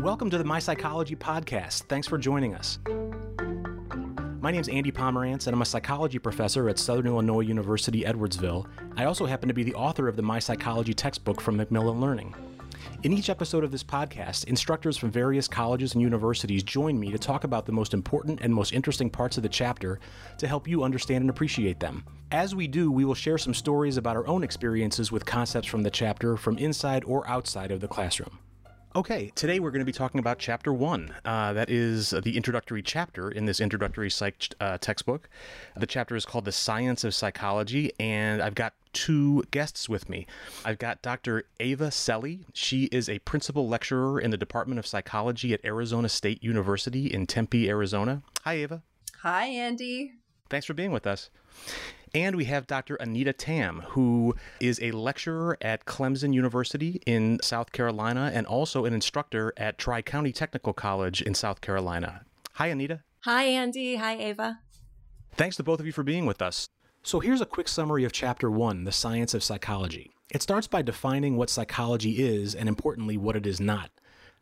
Welcome to the My Psychology Podcast. Thanks for joining us. My name is Andy Pomerantz, and I'm a psychology professor at Southern Illinois University, Edwardsville. I also happen to be the author of the My Psychology textbook from Macmillan Learning. In each episode of this podcast, instructors from various colleges and universities join me to talk about the most important and most interesting parts of the chapter to help you understand and appreciate them. As we do, we will share some stories about our own experiences with concepts from the chapter from inside or outside of the classroom. Okay, today we're going to be talking about chapter one. Uh, that is the introductory chapter in this introductory psych uh, textbook. The chapter is called The Science of Psychology, and I've got two guests with me. I've got Dr. Ava Selle. She is a principal lecturer in the Department of Psychology at Arizona State University in Tempe, Arizona. Hi, Ava. Hi, Andy. Thanks for being with us. And we have Dr. Anita Tam, who is a lecturer at Clemson University in South Carolina and also an instructor at Tri County Technical College in South Carolina. Hi, Anita. Hi, Andy. Hi, Ava. Thanks to both of you for being with us. So, here's a quick summary of Chapter 1 The Science of Psychology. It starts by defining what psychology is and, importantly, what it is not.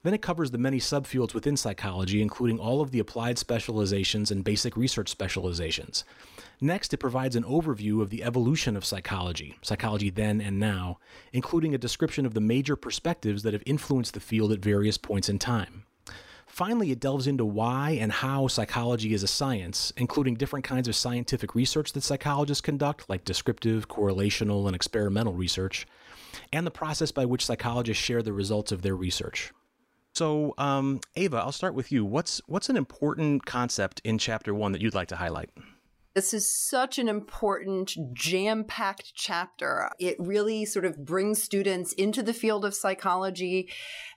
Then it covers the many subfields within psychology, including all of the applied specializations and basic research specializations. Next, it provides an overview of the evolution of psychology, psychology then and now, including a description of the major perspectives that have influenced the field at various points in time. Finally, it delves into why and how psychology is a science, including different kinds of scientific research that psychologists conduct, like descriptive, correlational, and experimental research, and the process by which psychologists share the results of their research. So, um, Ava, I'll start with you. What's what's an important concept in chapter one that you'd like to highlight? This is such an important, jam packed chapter. It really sort of brings students into the field of psychology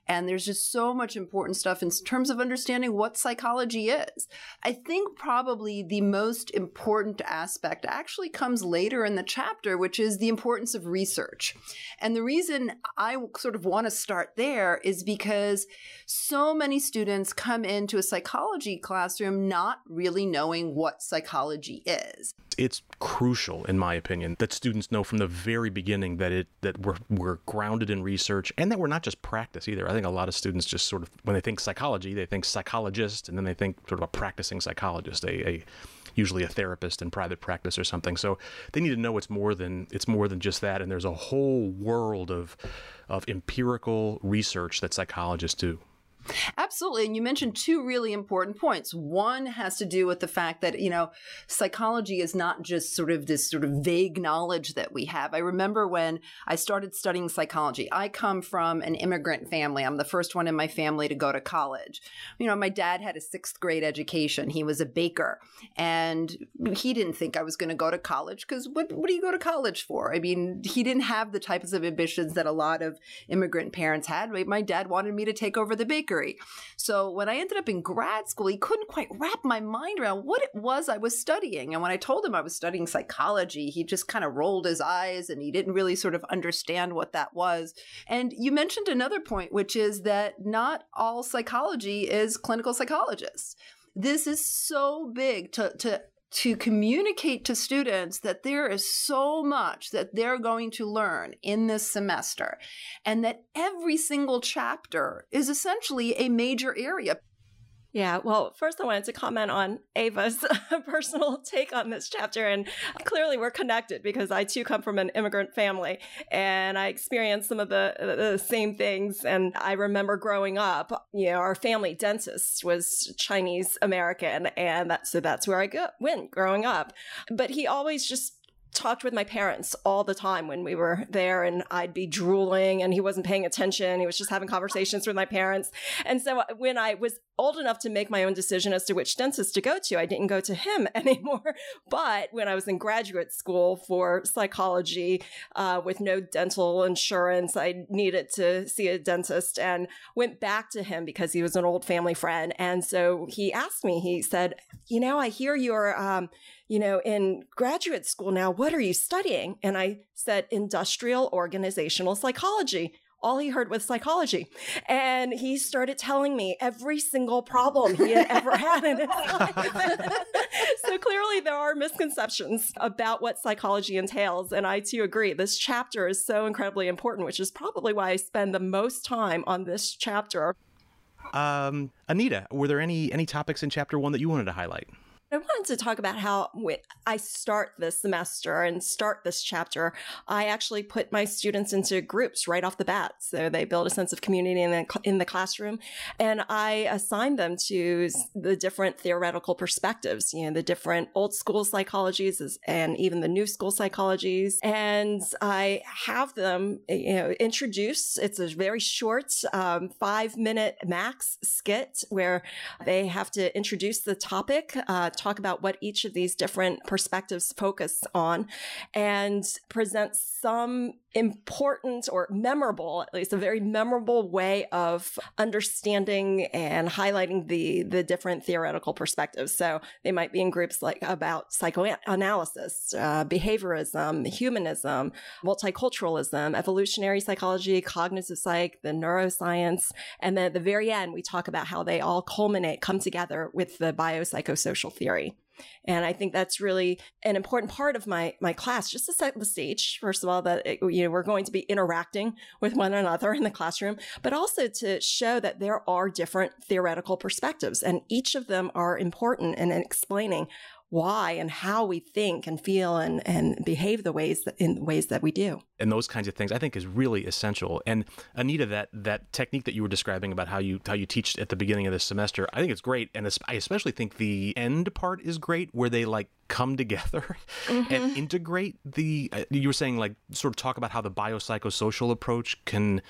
and there's just so much important stuff in terms of understanding what psychology is. I think probably the most important aspect actually comes later in the chapter, which is the importance of research. And the reason I sort of want to start there is because so many students come into a psychology classroom not really knowing what psychology is it's crucial, in my opinion, that students know from the very beginning that it that we're we're grounded in research and that we're not just practice either. I think a lot of students just sort of when they think psychology, they think psychologist, and then they think sort of a practicing psychologist, a, a usually a therapist in private practice or something. So they need to know it's more than it's more than just that, and there's a whole world of of empirical research that psychologists do. Absolutely. And you mentioned two really important points. One has to do with the fact that, you know, psychology is not just sort of this sort of vague knowledge that we have. I remember when I started studying psychology, I come from an immigrant family. I'm the first one in my family to go to college. You know, my dad had a sixth grade education. He was a baker and he didn't think I was going to go to college because what, what do you go to college for? I mean, he didn't have the types of ambitions that a lot of immigrant parents had. My dad wanted me to take over the bakery so when I ended up in grad school, he couldn't quite wrap my mind around what it was I was studying. And when I told him I was studying psychology, he just kind of rolled his eyes and he didn't really sort of understand what that was. And you mentioned another point, which is that not all psychology is clinical psychologists this is so big to to to communicate to students that there is so much that they're going to learn in this semester and that every single chapter is essentially a major area. Yeah, well, first I wanted to comment on Ava's personal take on this chapter. And clearly we're connected because I too come from an immigrant family and I experienced some of the, the same things. And I remember growing up, you know, our family dentist was Chinese American. And that, so that's where I go, went growing up. But he always just talked with my parents all the time when we were there and I'd be drooling and he wasn't paying attention. He was just having conversations with my parents. And so when I was old enough to make my own decision as to which dentist to go to, I didn't go to him anymore. But when I was in graduate school for psychology uh, with no dental insurance, I needed to see a dentist and went back to him because he was an old family friend. And so he asked me, he said, You know, I hear you're, um, you know, in graduate school now, what are you studying? And I said, industrial organizational psychology all he heard was psychology. And he started telling me every single problem he had ever had in his life. so clearly there are misconceptions about what psychology entails. And I too agree. This chapter is so incredibly important, which is probably why I spend the most time on this chapter. Um, Anita, were there any any topics in chapter one that you wanted to highlight? I wanted to talk about how when I start this semester and start this chapter, I actually put my students into groups right off the bat. So they build a sense of community in the, in the classroom. And I assign them to the different theoretical perspectives, you know, the different old school psychologies and even the new school psychologies. And I have them, you know, introduce, it's a very short, um, five minute max skit where they have to introduce the topic, uh, talk about what each of these different perspectives focus on and present some important or memorable, at least a very memorable way of understanding and highlighting the, the different theoretical perspectives. So they might be in groups like about psychoanalysis, uh, behaviorism, humanism, multiculturalism, evolutionary psychology, cognitive psych, the neuroscience. And then at the very end, we talk about how they all culminate, come together with the biopsychosocial theory. And I think that's really an important part of my my class, just to set the stage. First of all, that it, you know we're going to be interacting with one another in the classroom, but also to show that there are different theoretical perspectives, and each of them are important in explaining why and how we think and feel and, and behave the ways that, in ways that we do. And those kinds of things I think is really essential. And Anita, that that technique that you were describing about how you how you teach at the beginning of the semester, I think it's great. And I especially think the end part is great where they like come together mm-hmm. and integrate the uh, you were saying like sort of talk about how the biopsychosocial approach can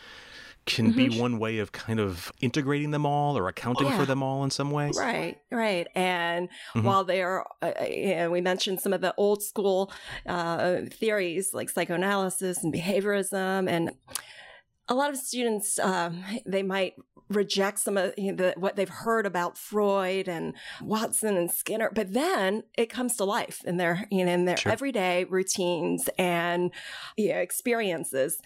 can mm-hmm. be one way of kind of integrating them all or accounting yeah. for them all in some way. Right, right. And mm-hmm. while they are, uh, uh we mentioned some of the old school uh, theories like psychoanalysis and behaviorism, and a lot of students um, they might reject some of you know, the, what they've heard about Freud and Watson and Skinner, but then it comes to life in their you know in their sure. everyday routines and you know, experiences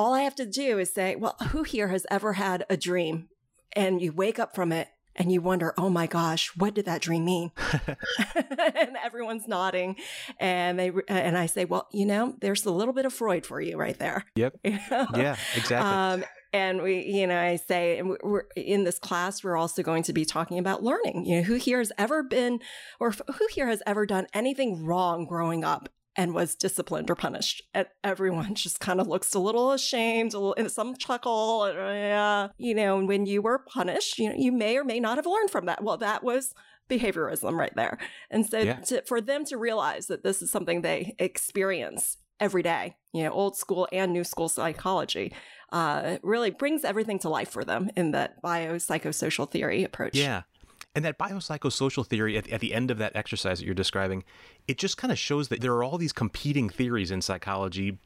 all I have to do is say, well, who here has ever had a dream and you wake up from it and you wonder, oh my gosh, what did that dream mean? and everyone's nodding, and they and I say, well, you know, there's a little bit of Freud for you right there. Yep. Yeah, exactly. Um, and we, you know, I say, and we're in this class, we're also going to be talking about learning. You know, who here has ever been, or who here has ever done anything wrong growing up and was disciplined or punished. And everyone just kind of looks a little ashamed, a little, and some chuckle. Yeah, you know, when you were punished, you know, you may or may not have learned from that. Well, that was behaviorism right there. And so yeah. to, for them to realize that this is something they experience every day, you know, old school and new school psychology, uh, really brings everything to life for them in that biopsychosocial theory approach. Yeah. And that biopsychosocial theory at, at the end of that exercise that you're describing, it just kind of shows that there are all these competing theories in psychology,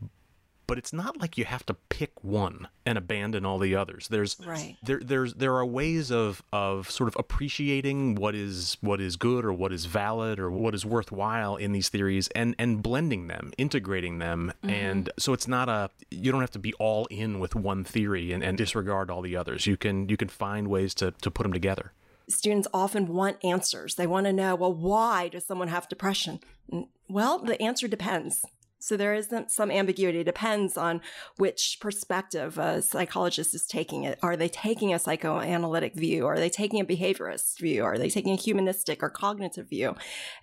but it's not like you have to pick one and abandon all the others. There's right. there there's there are ways of of sort of appreciating what is what is good or what is valid or what is worthwhile in these theories and and blending them, integrating them. Mm-hmm. And so it's not a you don't have to be all in with one theory and, and disregard all the others. You can you can find ways to to put them together students often want answers. They want to know, well, why does someone have depression? Mm, well, the answer depends. So there isn't some ambiguity. It depends on which perspective a psychologist is taking it. Are they taking a psychoanalytic view? Are they taking a behaviorist view? Are they taking a humanistic or cognitive view?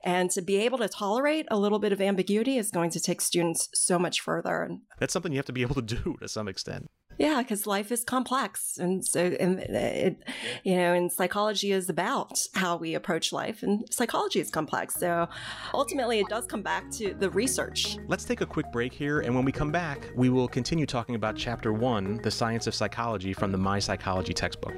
And to be able to tolerate a little bit of ambiguity is going to take students so much further. That's something you have to be able to do to some extent. Yeah, because life is complex, and so and it, you know, and psychology is about how we approach life, and psychology is complex. So ultimately, it does come back to the research. Let's take a quick break here, and when we come back, we will continue talking about Chapter One, the science of psychology, from the My Psychology textbook.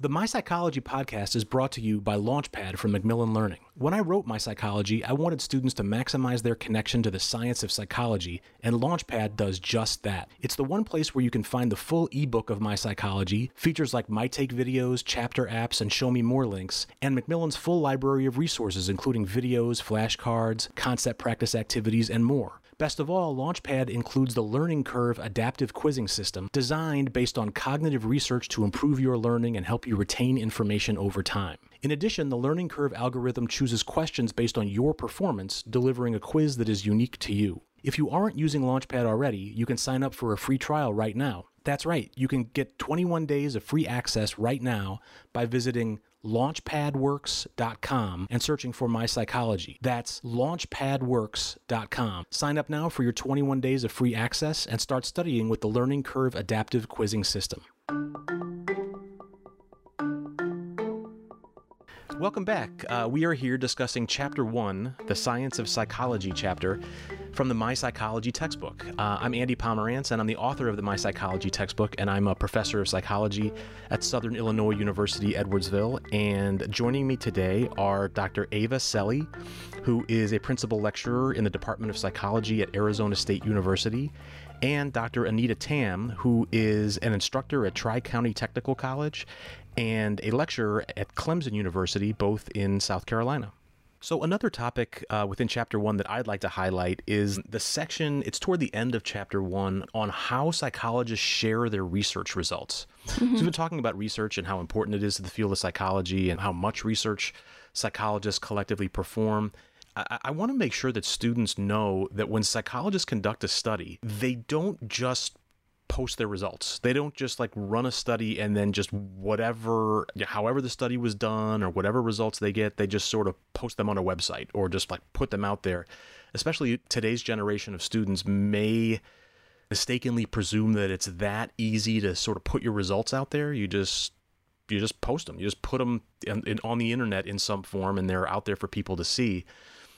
The My Psychology podcast is brought to you by Launchpad from Macmillan Learning. When I wrote My Psychology, I wanted students to maximize their connection to the science of psychology, and Launchpad does just that. It's the one place where you can find the full ebook of My Psychology, features like My Take videos, chapter apps, and Show Me More links, and Macmillan's full library of resources, including videos, flashcards, concept practice activities, and more. Best of all, Launchpad includes the Learning Curve adaptive quizzing system designed based on cognitive research to improve your learning and help you retain information over time. In addition, the Learning Curve algorithm chooses questions based on your performance, delivering a quiz that is unique to you. If you aren't using Launchpad already, you can sign up for a free trial right now. That's right. You can get 21 days of free access right now by visiting launchpadworks.com and searching for My Psychology. That's launchpadworks.com. Sign up now for your 21 days of free access and start studying with the Learning Curve Adaptive Quizzing System. Welcome back. Uh, we are here discussing Chapter 1, the Science of Psychology chapter from the My Psychology textbook. Uh, I'm Andy Pomerantz, and I'm the author of the My Psychology textbook, and I'm a professor of psychology at Southern Illinois University, Edwardsville. And joining me today are Dr. Ava Selle, who is a principal lecturer in the Department of Psychology at Arizona State University, and Dr. Anita Tam, who is an instructor at Tri County Technical College and a lecturer at Clemson University, both in South Carolina. So, another topic uh, within chapter one that I'd like to highlight is the section, it's toward the end of chapter one, on how psychologists share their research results. Mm-hmm. So, we've been talking about research and how important it is to the field of psychology and how much research psychologists collectively perform. I, I want to make sure that students know that when psychologists conduct a study, they don't just post their results. They don't just like run a study and then just whatever, however the study was done or whatever results they get, they just sort of post them on a website or just like put them out there. Especially today's generation of students may mistakenly presume that it's that easy to sort of put your results out there. You just you just post them. You just put them in, in, on the internet in some form, and they're out there for people to see.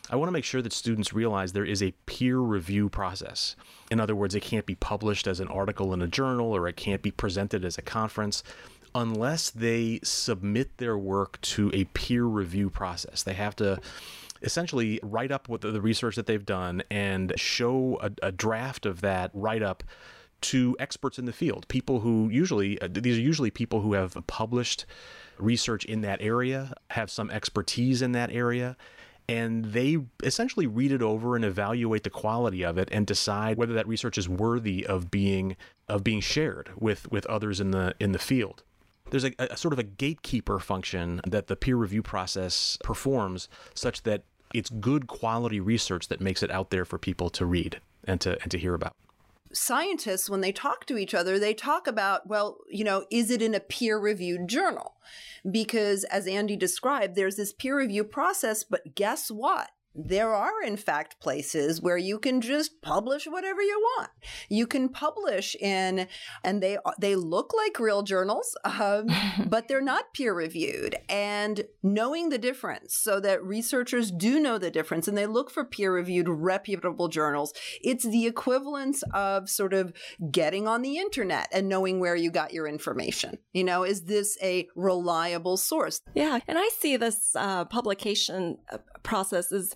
I want to make sure that students realize there is a peer review process. In other words, it can't be published as an article in a journal or it can't be presented as a conference unless they submit their work to a peer review process. They have to essentially write up what the, the research that they've done and show a, a draft of that write up to experts in the field, people who usually, uh, these are usually people who have published research in that area, have some expertise in that area, and they essentially read it over and evaluate the quality of it and decide whether that research is worthy of being of being shared with with others in the in the field. There's a, a sort of a gatekeeper function that the peer review process performs such that it's good quality research that makes it out there for people to read and to and to hear about scientists, when they talk to each other, they talk about, well, you know, is it in a peer reviewed journal? Because as Andy described, there's this peer review process, but guess what? There are in fact places where you can just publish whatever you want. You can publish in, and they they look like real journals, um, but they're not peer reviewed. And knowing the difference, so that researchers do know the difference, and they look for peer reviewed, reputable journals. It's the equivalence of sort of getting on the internet and knowing where you got your information. You know, is this a reliable source? Yeah, and I see this uh, publication uh, process is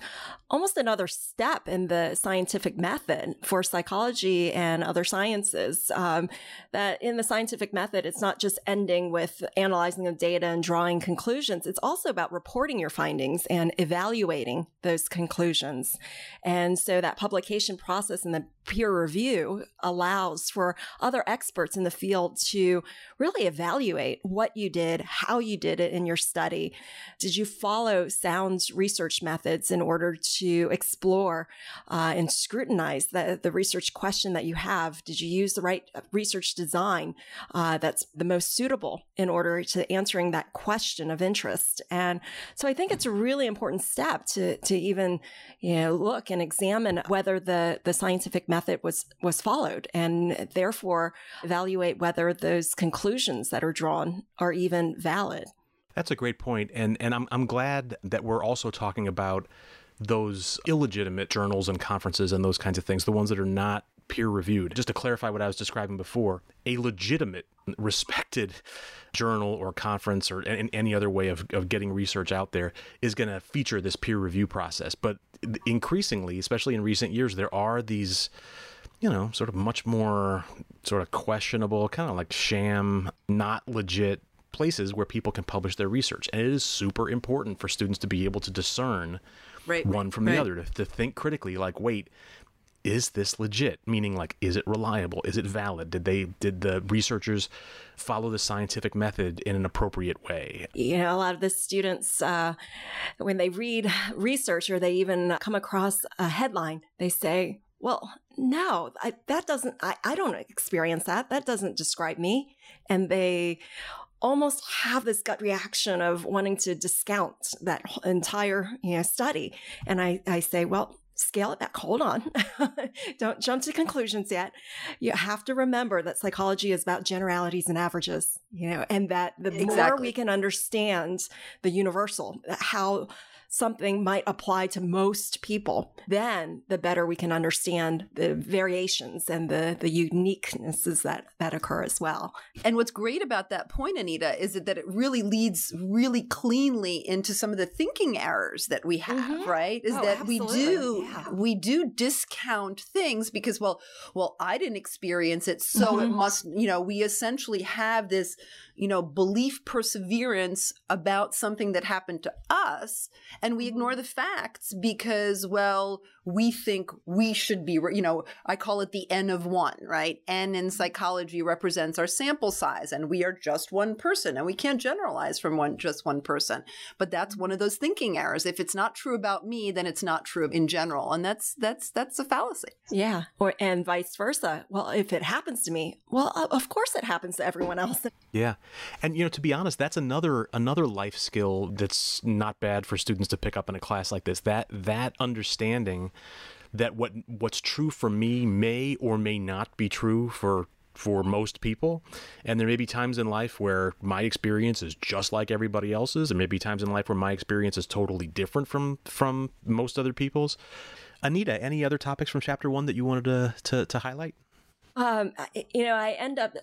almost another step in the scientific method for psychology and other sciences. Um, that in the scientific method, it's not just ending with analyzing the data and drawing conclusions. It's also about reporting your findings and evaluating those conclusions. And so that publication process and the peer review allows for other experts in the field to really evaluate what you did, how you did it in your study. Did you follow sound research methods in order to explore uh, and scrutinize the, the research question that you have? Did you use the right research design uh, that's the most suitable in order to answering that question of interest? And so I think it's a really important step to, to even, you know, look and examine whether the, the scientific method was was followed, and therefore evaluate whether those conclusions that are drawn are even valid. That's a great point, and and I'm I'm glad that we're also talking about those illegitimate journals and conferences and those kinds of things, the ones that are not peer reviewed. Just to clarify what I was describing before, a legitimate, respected journal or conference or any other way of, of getting research out there is going to feature this peer review process. But increasingly, especially in recent years, there are these you know, sort of much more sort of questionable, kind of like sham, not legit places where people can publish their research. And it is super important for students to be able to discern right. one from right. the other, to, to think critically, like, wait, is this legit meaning like is it reliable is it valid did they did the researchers follow the scientific method in an appropriate way you know a lot of the students uh, when they read research or they even come across a headline they say well, no, I, that doesn't, I, I don't experience that. That doesn't describe me. And they almost have this gut reaction of wanting to discount that entire you know study and i i say well scale it back. Hold on. Don't jump to conclusions yet. You have to remember that psychology is about generalities and averages, you know, and that the exactly. more we can understand the universal, how something might apply to most people, then the better we can understand the variations and the, the uniquenesses that, that occur as well. And what's great about that point, Anita, is that it really leads really cleanly into some of the thinking errors that we have, mm-hmm. right? Is oh, that absolutely. we do yeah. we do discount things because well, well, I didn't experience it, so mm-hmm. it must, you know, we essentially have this you know, belief perseverance about something that happened to us. And we mm-hmm. ignore the facts because, well, we think we should be, you know, I call it the N of one, right? N in psychology represents our sample size and we are just one person and we can't generalize from one, just one person. But that's one of those thinking errors. If it's not true about me, then it's not true in general. And that's, that's, that's a fallacy. Yeah. Or, and vice versa. Well, if it happens to me, well, of course it happens to everyone else. Yeah. And, you know, to be honest, that's another, another life skill that's not bad for students to pick up in a class like this. That, that understanding that what what's true for me may or may not be true for for most people. And there may be times in life where my experience is just like everybody else's, and maybe times in life where my experience is totally different from from most other people's. Anita, any other topics from chapter one that you wanted to to, to highlight? Um, you know, I end up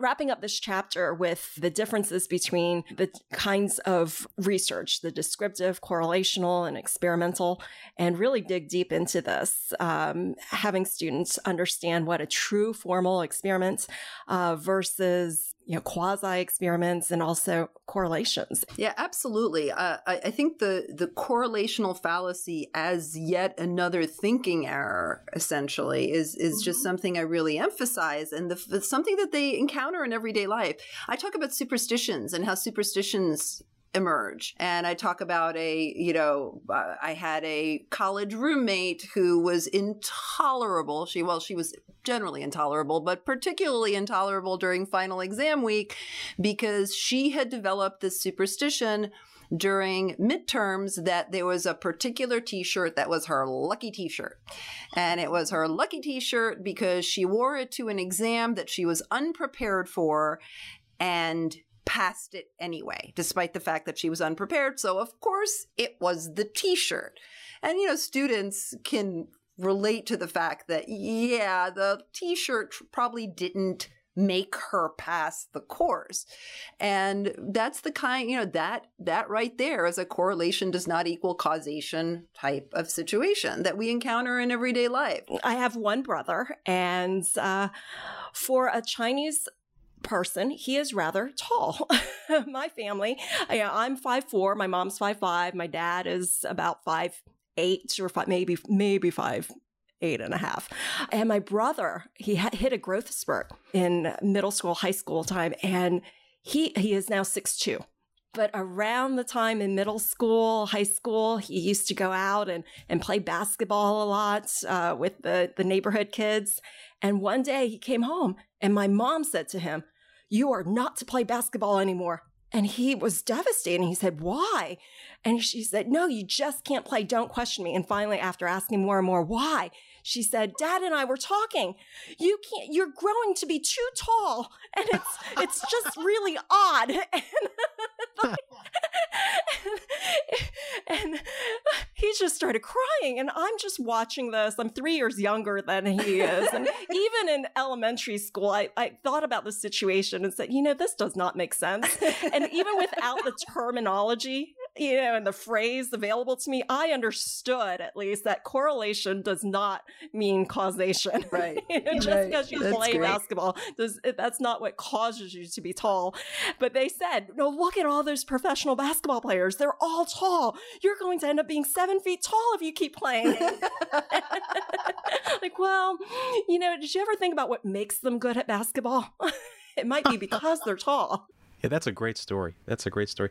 wrapping up this chapter with the differences between the kinds of research, the descriptive, correlational, and experimental, and really dig deep into this, um, having students understand what a true formal experiment uh, versus you know quasi experiments and also correlations. Yeah absolutely. Uh, I, I, think the the correlational fallacy as yet another thinking error essentially is is mm-hmm. just something i really emphasize and the, the, something that they encounter in everyday life. I talk about superstitions and how superstitions emerge. And I talk about a, you know, uh, I had a college roommate who was intolerable. She, well, she was generally intolerable, but particularly intolerable during final exam week because she had developed this superstition during midterms that there was a particular t-shirt that was her lucky t-shirt. And it was her lucky t-shirt because she wore it to an exam that she was unprepared for and passed it anyway, despite the fact that she was unprepared. So, of course, it was the t shirt. And, you know, students can relate to the fact that, yeah, the t shirt probably didn't make her pass the course and that's the kind you know that that right there is a correlation does not equal causation type of situation that we encounter in everyday life i have one brother and uh, for a chinese person, he is rather tall. my family, yeah, I'm five four. My mom's five five. My dad is about five eight or five, maybe maybe five eight and a half. And my brother, he hit a growth spurt in middle school, high school time, and he he is now six two. But around the time in middle school, high school, he used to go out and, and play basketball a lot uh, with the, the neighborhood kids. And one day he came home and my mom said to him, you are not to play basketball anymore. And he was devastated. He said, Why? And she said, No, you just can't play. Don't question me. And finally, after asking more and more, why? She said, Dad and I were talking. You can't, you're growing to be too tall. And it's, it's just really odd. And, and, he just started crying. And I'm just watching this. I'm three years younger than he is. And even in elementary school, I, I thought about the situation and said, you know, this does not make sense. And even without the terminology, you know, and the phrase available to me, I understood at least that correlation does not mean causation. Right. Just right. because you that's play great. basketball, does that's not what causes you to be tall. But they said, no, look at all those professional basketball players. They're all tall. You're going to end up being seven feet tall if you keep playing. like, well, you know, did you ever think about what makes them good at basketball? it might be because they're tall. Yeah, that's a great story. That's a great story.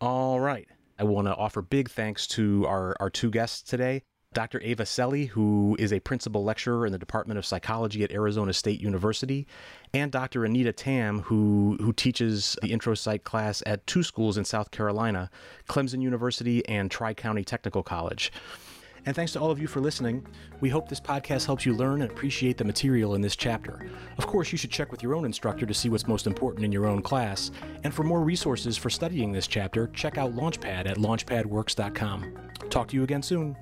All right. I want to offer big thanks to our, our two guests today. Dr. Ava Selly, who is a principal lecturer in the Department of Psychology at Arizona State University, and Dr. Anita Tam, who, who teaches the intro psych class at two schools in South Carolina, Clemson University and Tri County Technical College. And thanks to all of you for listening. We hope this podcast helps you learn and appreciate the material in this chapter. Of course, you should check with your own instructor to see what's most important in your own class. And for more resources for studying this chapter, check out Launchpad at launchpadworks.com. Talk to you again soon.